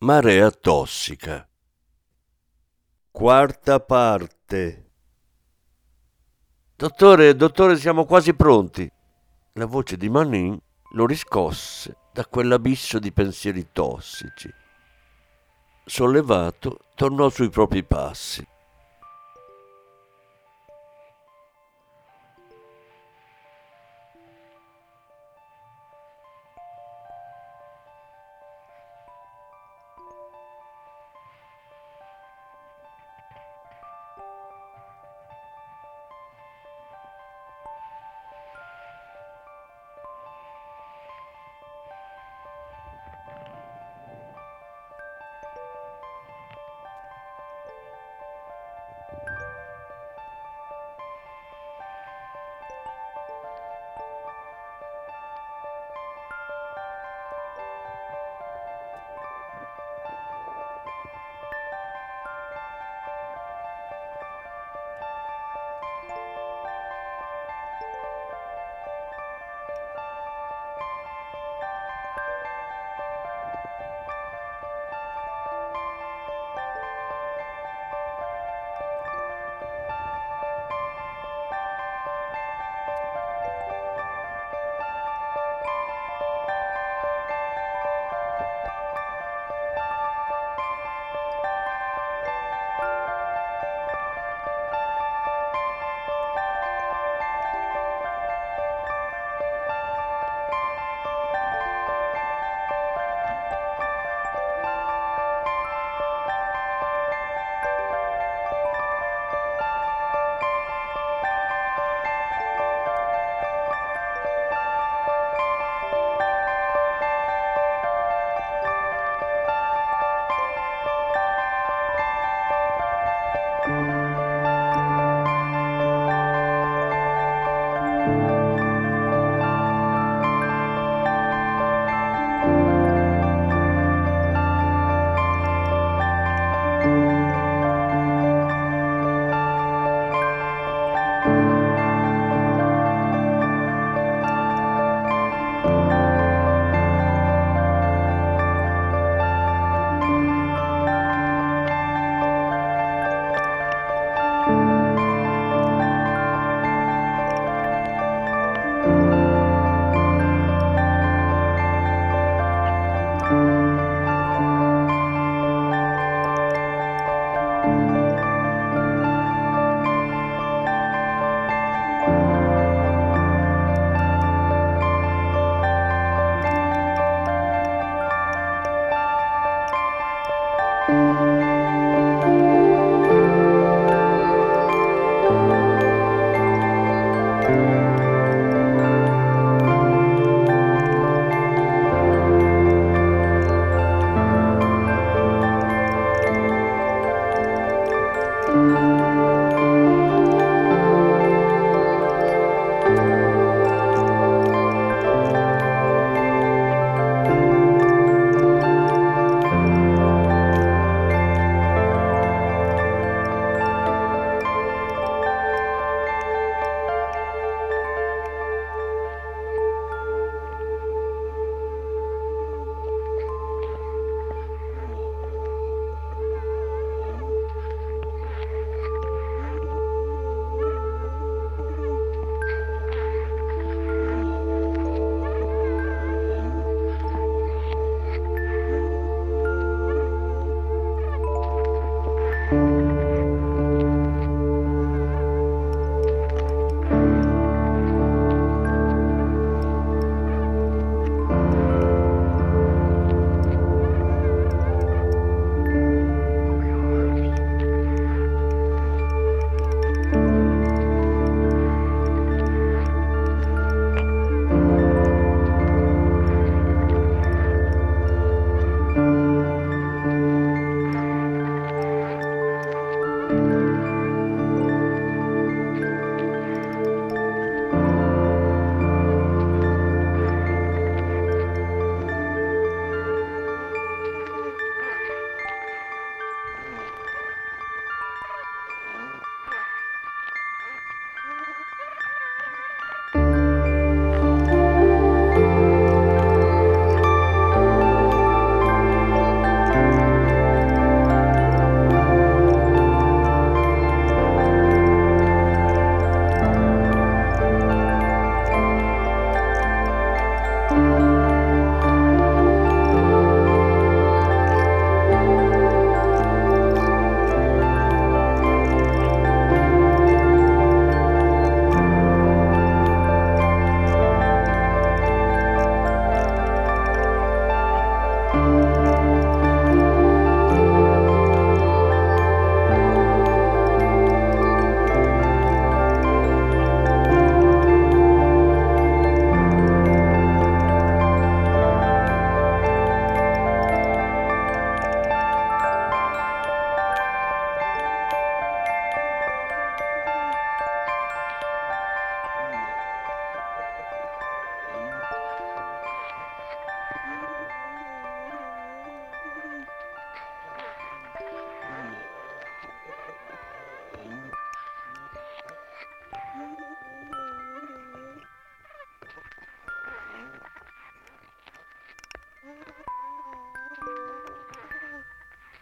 Marea tossica. Quarta parte. Dottore, dottore, siamo quasi pronti. La voce di Manin lo riscosse da quell'abisso di pensieri tossici. Sollevato, tornò sui propri passi.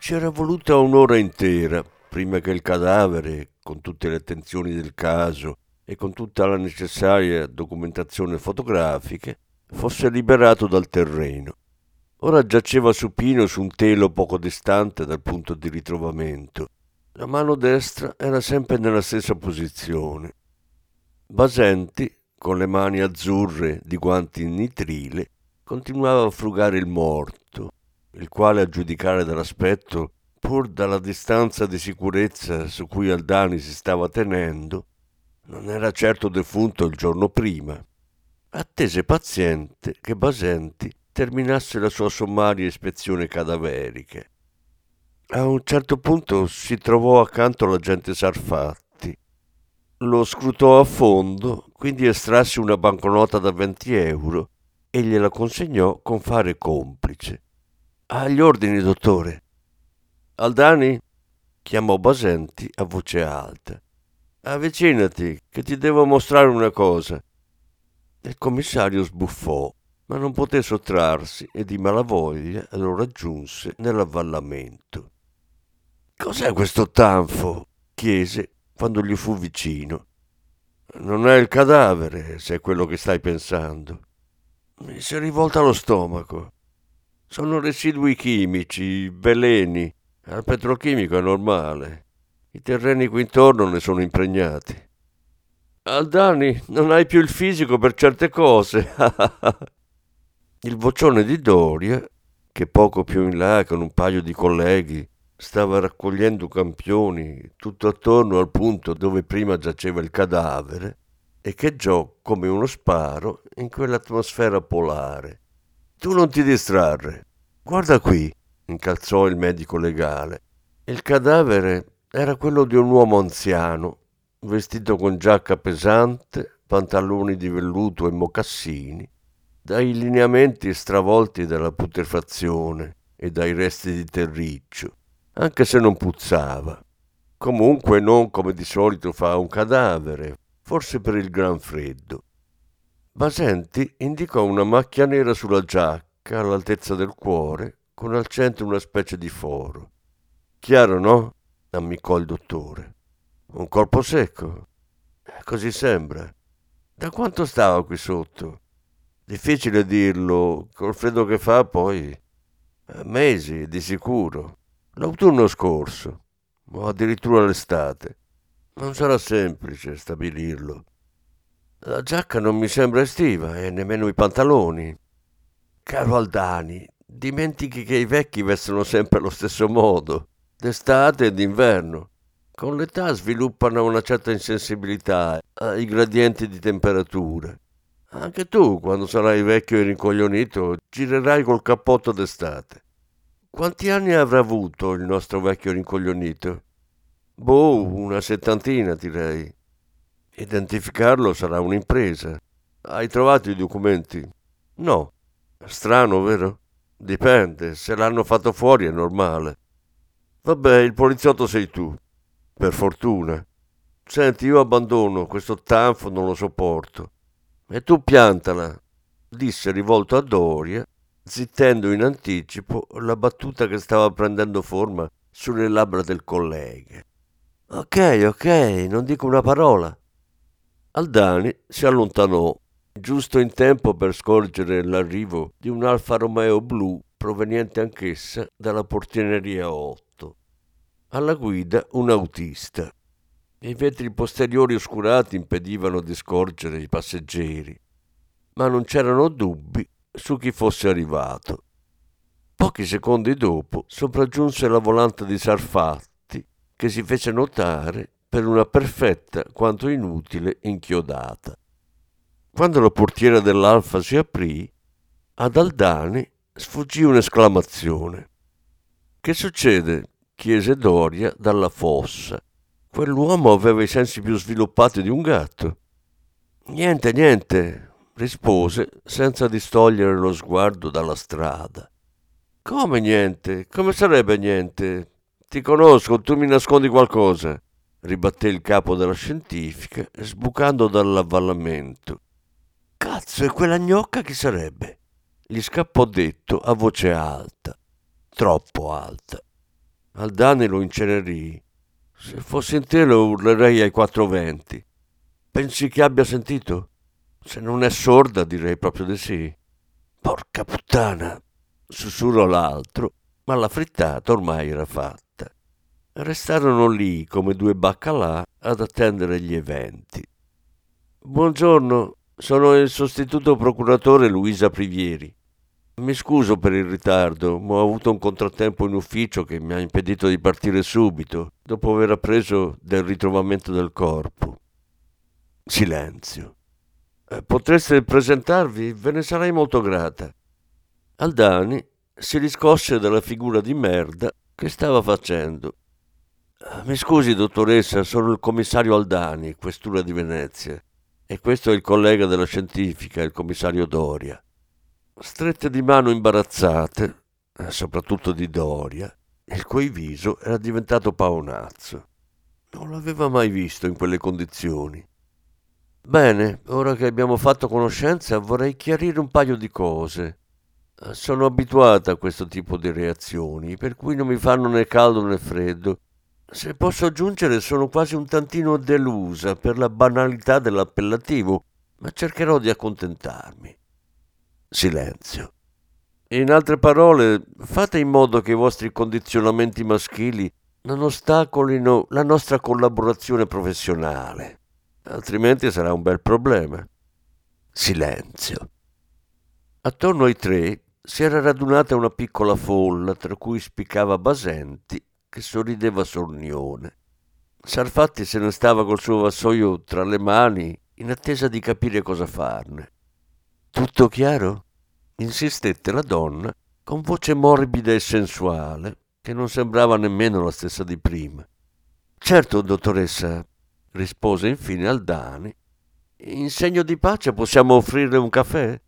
C'era voluta un'ora intera prima che il cadavere, con tutte le attenzioni del caso e con tutta la necessaria documentazione fotografica, fosse liberato dal terreno. Ora giaceva supino su un telo poco distante dal punto di ritrovamento. La mano destra era sempre nella stessa posizione. Basenti, con le mani azzurre di guanti in nitrile, continuava a frugare il morto, il quale a giudicare dall'aspetto, pur dalla distanza di sicurezza su cui Aldani si stava tenendo, non era certo defunto il giorno prima. Attese paziente che Basenti terminasse la sua sommaria ispezione cadaverica. A un certo punto si trovò accanto l'agente Sarfatti. Lo scrutò a fondo, quindi estrasse una banconota da 20 euro e gliela consegnò con fare complice. Agli ordini, dottore. Aldani? chiamò Basenti a voce alta. Avvicinati, che ti devo mostrare una cosa. Il commissario sbuffò, ma non poté sottrarsi e di malavoglia lo raggiunse nell'avvallamento. Cos'è questo tanfo? chiese quando gli fu vicino. Non è il cadavere, se è quello che stai pensando. Mi si è rivolta allo stomaco. Sono residui chimici, veleni. Al petrolchimico è normale. I terreni qui intorno ne sono impregnati. Aldani, non hai più il fisico per certe cose. il vocione di Doria, che poco più in là con un paio di colleghi stava raccogliendo campioni tutto attorno al punto dove prima giaceva il cadavere, echeggiò come uno sparo in quell'atmosfera polare. Tu non ti distrarre. Guarda qui, incalzò il medico legale. Il cadavere era quello di un uomo anziano, vestito con giacca pesante, pantaloni di velluto e mocassini, dai lineamenti stravolti dalla putrefazione e dai resti di terriccio anche se non puzzava. Comunque non come di solito fa un cadavere, forse per il gran freddo. Basenti indicò una macchia nera sulla giacca all'altezza del cuore, con al centro una specie di foro. Chiaro, no? ammicò il dottore. Un corpo secco. Così sembra. Da quanto stava qui sotto? Difficile dirlo, col freddo che fa poi. Mesi, di sicuro. L'autunno scorso, o addirittura l'estate. Non sarà semplice stabilirlo. La giacca non mi sembra estiva e nemmeno i pantaloni. Caro Aldani, dimentichi che i vecchi vestono sempre allo stesso modo, d'estate e d'inverno. Con l'età sviluppano una certa insensibilità ai gradienti di temperatura. Anche tu, quando sarai vecchio e rincoglionito, girerai col cappotto d'estate. Quanti anni avrà avuto il nostro vecchio rincoglionito? Boh, una settantina direi. Identificarlo sarà un'impresa. Hai trovato i documenti? No. Strano, vero? Dipende, se l'hanno fatto fuori è normale. Vabbè, il poliziotto sei tu. Per fortuna. Senti, io abbandono, questo tanfo non lo sopporto. E tu piantala, disse rivolto a Doria zittendo in anticipo la battuta che stava prendendo forma sulle labbra del collega. Ok, ok, non dico una parola. Aldani si allontanò, giusto in tempo per scorgere l'arrivo di un Alfa Romeo blu proveniente anch'essa dalla portineria 8. Alla guida un autista. I vetri posteriori oscurati impedivano di scorgere i passeggeri, ma non c'erano dubbi su chi fosse arrivato. Pochi secondi dopo sopraggiunse la volante di Sarfatti che si fece notare per una perfetta quanto inutile inchiodata. Quando la portiera dell'Alfa si aprì, ad Aldani sfuggì un'esclamazione. Che succede? chiese Doria dalla fossa. Quell'uomo aveva i sensi più sviluppati di un gatto. Niente, niente, rispose senza distogliere lo sguardo dalla strada. Come niente? Come sarebbe niente? Ti conosco, tu mi nascondi qualcosa, ribatté il capo della scientifica, sbucando dall'avvallamento. Cazzo, e quella gnocca chi sarebbe? Gli scappò detto a voce alta, troppo alta. Aldani lo incenerì. Se fossi in te lo urlerei ai quattro venti. Pensi che abbia sentito? Se non è sorda direi proprio di sì. Porca puttana, sussurrò l'altro, ma la frittata ormai era fatta. Restarono lì come due baccalà ad attendere gli eventi. Buongiorno, sono il sostituto procuratore Luisa Privieri. Mi scuso per il ritardo, ma ho avuto un contrattempo in ufficio che mi ha impedito di partire subito, dopo aver appreso del ritrovamento del corpo. Silenzio. Eh, potreste presentarvi? Ve ne sarei molto grata. Aldani si riscosse dalla figura di merda che stava facendo. Eh, mi scusi, dottoressa, sono il commissario Aldani, questura di Venezia, e questo è il collega della scientifica, il commissario Doria strette di mano imbarazzate, eh, soprattutto di Doria, il cui viso era diventato paonazzo. Non l'aveva mai visto in quelle condizioni. Bene, ora che abbiamo fatto conoscenza vorrei chiarire un paio di cose. Sono abituata a questo tipo di reazioni, per cui non mi fanno né caldo né freddo. Se posso aggiungere, sono quasi un tantino delusa per la banalità dell'appellativo, ma cercherò di accontentarmi. Silenzio. In altre parole, fate in modo che i vostri condizionamenti maschili non ostacolino la nostra collaborazione professionale, altrimenti sarà un bel problema. Silenzio. Attorno ai tre si era radunata una piccola folla, tra cui spiccava Basenti, che sorrideva sornione. Sarfatti se ne stava col suo vassoio tra le mani, in attesa di capire cosa farne. Tutto chiaro? insistette la donna con voce morbida e sensuale, che non sembrava nemmeno la stessa di prima. Certo, dottoressa, rispose infine Aldani. In segno di pace possiamo offrirle un caffè?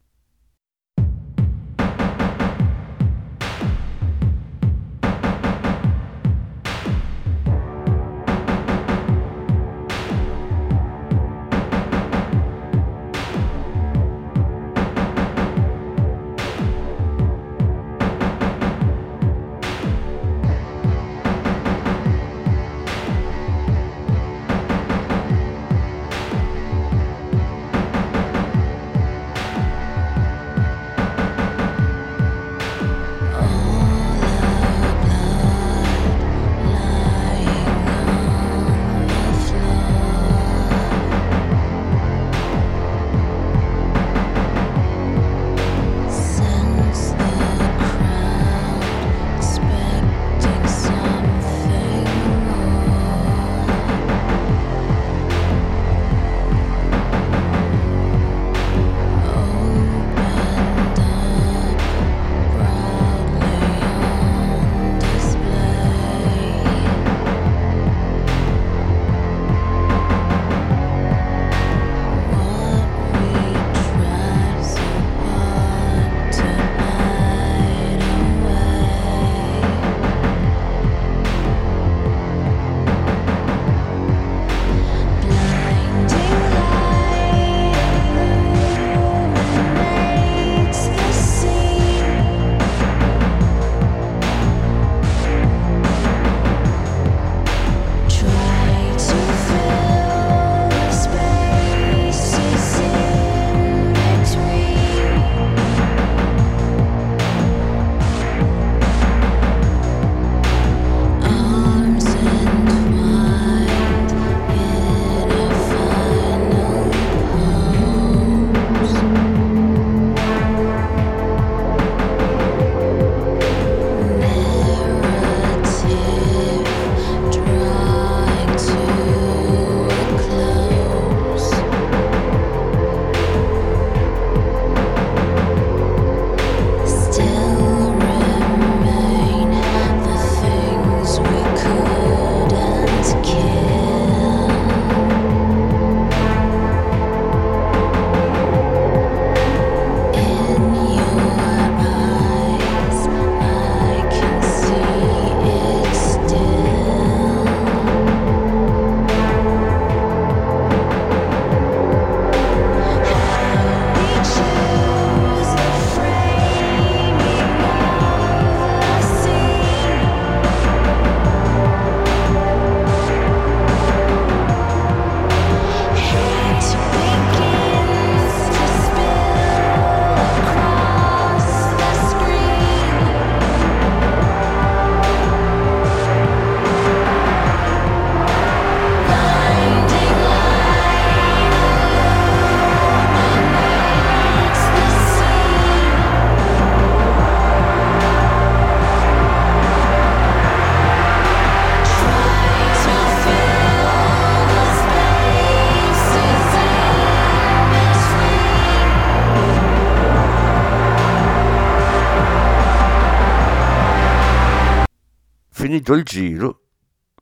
Finito il giro,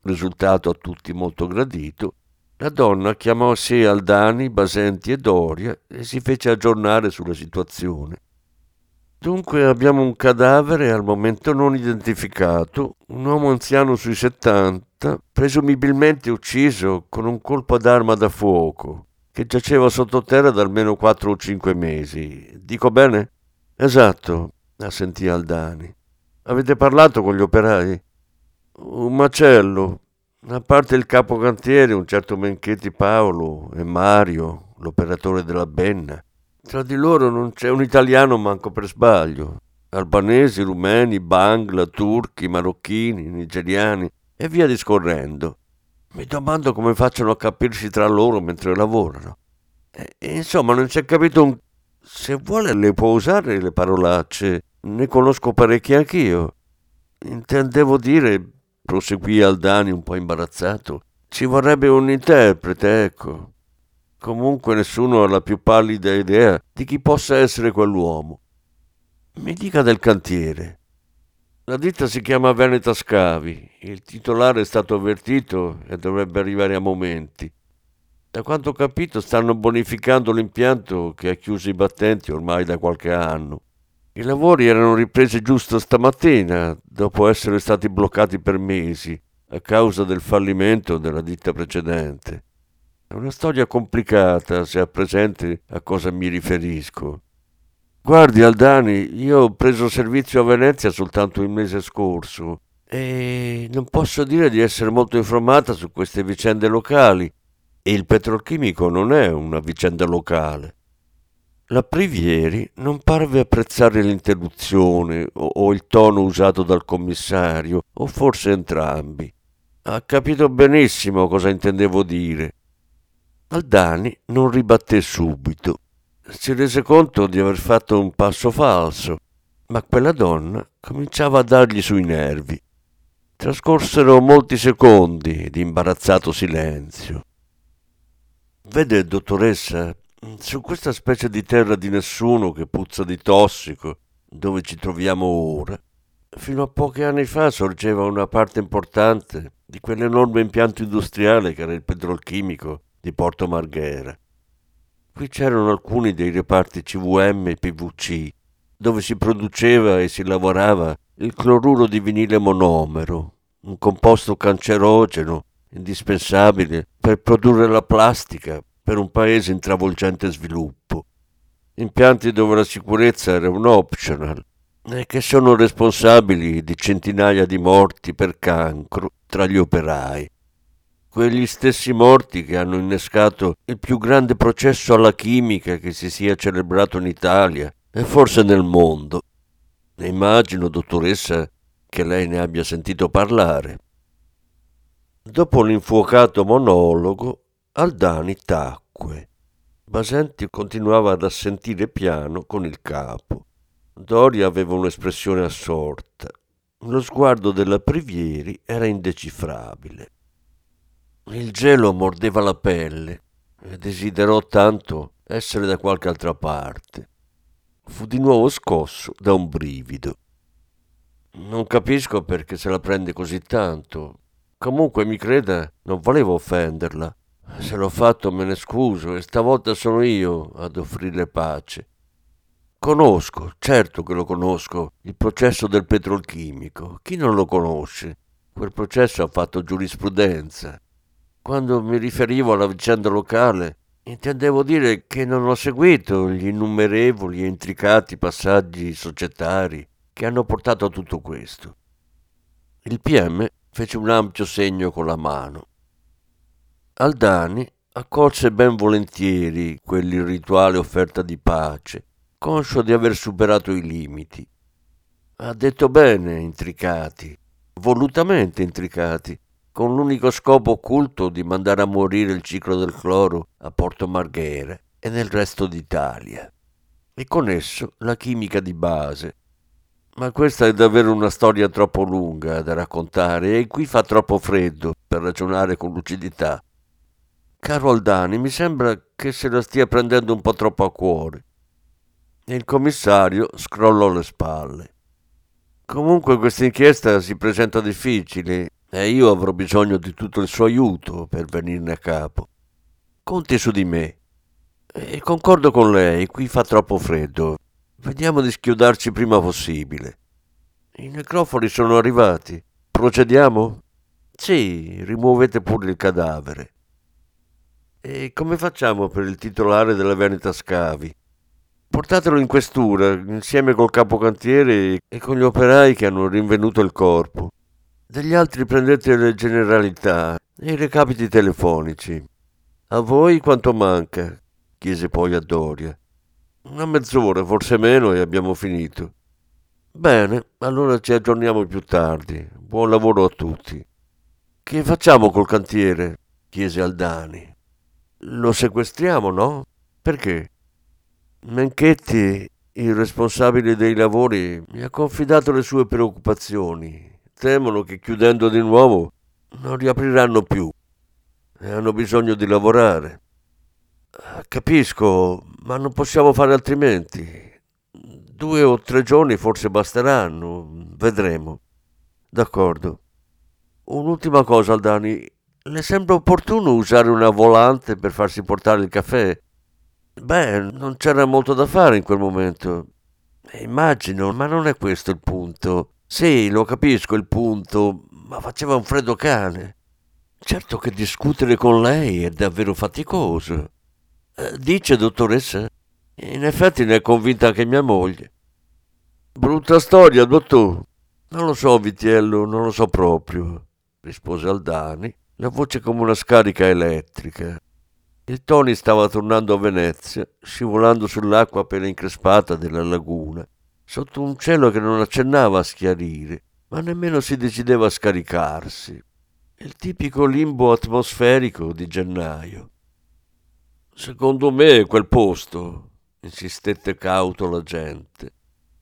risultato a tutti molto gradito, la donna chiamò a sé Aldani, Basenti e Doria e si fece aggiornare sulla situazione. Dunque abbiamo un cadavere al momento non identificato, un uomo anziano sui 70, presumibilmente ucciso con un colpo d'arma da fuoco, che giaceva sottoterra da almeno 4 o 5 mesi. Dico bene? Esatto, assentì Aldani. Avete parlato con gli operai? Un macello, a parte il capocantiere, un certo Menchetti Paolo e Mario, l'operatore della Benna. Tra di loro non c'è un italiano manco per sbaglio. Albanesi, rumeni, bangla, turchi, marocchini, nigeriani e via discorrendo. Mi domando come facciano a capirsi tra loro mentre lavorano. E, insomma, non si è capito un... Se vuole le può usare le parolacce. Ne conosco parecchie anch'io. Intendevo dire, proseguì Aldani un po' imbarazzato, ci vorrebbe un interprete, ecco. Comunque nessuno ha la più pallida idea di chi possa essere quell'uomo. Mi dica del cantiere. La ditta si chiama Veneta Scavi. Il titolare è stato avvertito e dovrebbe arrivare a momenti. Da quanto ho capito stanno bonificando l'impianto che ha chiuso i battenti ormai da qualche anno. I lavori erano ripresi giusto stamattina, dopo essere stati bloccati per mesi a causa del fallimento della ditta precedente. È una storia complicata se ha presente a cosa mi riferisco. Guardi Aldani, io ho preso servizio a Venezia soltanto il mese scorso e non posso dire di essere molto informata su queste vicende locali e il petrolchimico non è una vicenda locale. La Privieri non parve apprezzare l'interruzione o, il tono usato dal commissario, o forse entrambi. Ha capito benissimo cosa intendevo dire Aldani non ribatté subito. Si rese conto di aver fatto un passo falso, ma quella donna cominciava a dargli sui nervi. Trascorsero molti secondi di imbarazzato silenzio. Vede, dottoressa, su questa specie di terra di nessuno che puzza di tossico, dove ci troviamo ora, fino a pochi anni fa sorgeva una parte importante di quell'enorme impianto industriale che era il petrolchimico di Porto Marghera. Qui c'erano alcuni dei reparti CVM e PVC, dove si produceva e si lavorava il cloruro di vinile monomero, un composto cancerogeno indispensabile per produrre la plastica per un paese in travolgente sviluppo. Impianti dove la sicurezza era un optional e che sono responsabili di centinaia di morti per cancro tra gli operai quegli stessi morti che hanno innescato il più grande processo alla chimica che si sia celebrato in Italia e forse nel mondo. E immagino, dottoressa, che lei ne abbia sentito parlare. Dopo l'infuocato monologo, Aldani tacque. Basenti continuava ad assentire piano con il capo. Doria aveva un'espressione assorta. Lo sguardo della Privieri era indecifrabile. Il gelo mordeva la pelle e desiderò tanto essere da qualche altra parte. Fu di nuovo scosso da un brivido. Non capisco perché se la prende così tanto. Comunque mi creda, non volevo offenderla. Se l'ho fatto me ne scuso e stavolta sono io ad offrire pace. Conosco, certo che lo conosco, il processo del petrolchimico. Chi non lo conosce? Quel processo ha fatto giurisprudenza. Quando mi riferivo alla vicenda locale, intendevo dire che non ho seguito gli innumerevoli e intricati passaggi societari che hanno portato a tutto questo. Il PM fece un ampio segno con la mano. Aldani accolse ben volentieri quell'irrituale offerta di pace, conscio di aver superato i limiti. Ha detto bene, intricati, volutamente intricati, con l'unico scopo occulto di mandare a morire il ciclo del cloro a Porto Marghera e nel resto d'Italia, e con esso la chimica di base. Ma questa è davvero una storia troppo lunga da raccontare e qui fa troppo freddo per ragionare con lucidità. Caro Aldani, mi sembra che se la stia prendendo un po' troppo a cuore. Il commissario scrollò le spalle. Comunque questa inchiesta si presenta difficile e io avrò bisogno di tutto il suo aiuto per venirne a capo. Conti su di me. E concordo con lei, qui fa troppo freddo. Vediamo di schiodarci prima possibile. I necrofori sono arrivati. Procediamo? Sì, rimuovete pure il cadavere. E come facciamo per il titolare della Veneta Scavi? Portatelo in questura insieme col capocantiere e con gli operai che hanno rinvenuto il corpo. Degli altri prendete le generalità e i recapiti telefonici. A voi quanto manca? chiese poi a Doria. Una mezz'ora, forse meno, e abbiamo finito. Bene, allora ci aggiorniamo più tardi. Buon lavoro a tutti. Che facciamo col cantiere? chiese Aldani. Lo sequestriamo, no? Perché? Menchetti, il responsabile dei lavori, mi ha confidato le sue preoccupazioni. Temono che chiudendo di nuovo non riapriranno più e hanno bisogno di lavorare. Capisco, ma non possiamo fare altrimenti. Due o tre giorni forse basteranno, vedremo. D'accordo. Un'ultima cosa, Aldani. Le sembra opportuno usare una volante per farsi portare il caffè? Beh, non c'era molto da fare in quel momento. Immagino, ma non è questo il punto. Sì, lo capisco il punto, ma faceva un freddo cane. Certo che discutere con lei è davvero faticoso. Eh, dice, dottoressa? In effetti ne è convinta anche mia moglie. Brutta storia, dottor. Non lo so, Vitiello, non lo so proprio, rispose Aldani, la voce come una scarica elettrica. Il Tony stava tornando a Venezia, scivolando sull'acqua appena increspata della laguna, sotto un cielo che non accennava a schiarire, ma nemmeno si decideva a scaricarsi. Il tipico limbo atmosferico di gennaio. Secondo me quel posto, insistette cauto la gente.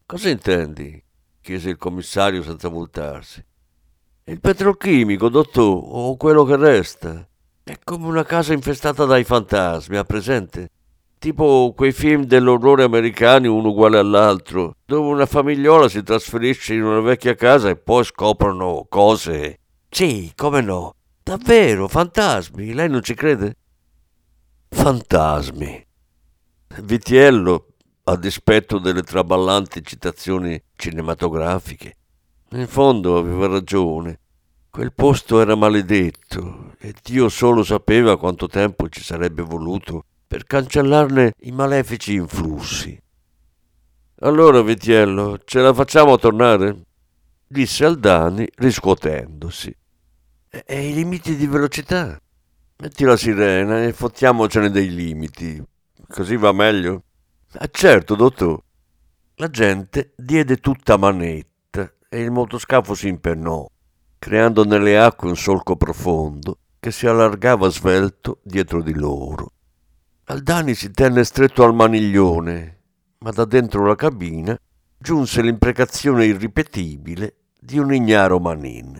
Cosa intendi? chiese il commissario senza voltarsi. Il petrolchimico, dottor, o quello che resta. È come una casa infestata dai fantasmi, ha presente? Tipo quei film dell'orrore americani uno uguale all'altro, dove una famigliola si trasferisce in una vecchia casa e poi scoprono cose. Sì, come no? Davvero, fantasmi, lei non ci crede? Fantasmi. Vitiello, a dispetto delle traballanti citazioni cinematografiche, in fondo aveva ragione. Quel posto era maledetto e Dio solo sapeva quanto tempo ci sarebbe voluto per cancellarne i malefici influssi. Allora, Vitiello, ce la facciamo a tornare? disse Aldani riscuotendosi. E, i limiti di velocità? Metti la sirena e fottiamocene dei limiti. Così va meglio? Ah, certo, dottor. La gente diede tutta manetta e il motoscafo si impennò creando nelle acque un solco profondo che si allargava svelto dietro di loro. Aldani si tenne stretto al maniglione, ma da dentro la cabina giunse l'imprecazione irripetibile di un ignaro Manin.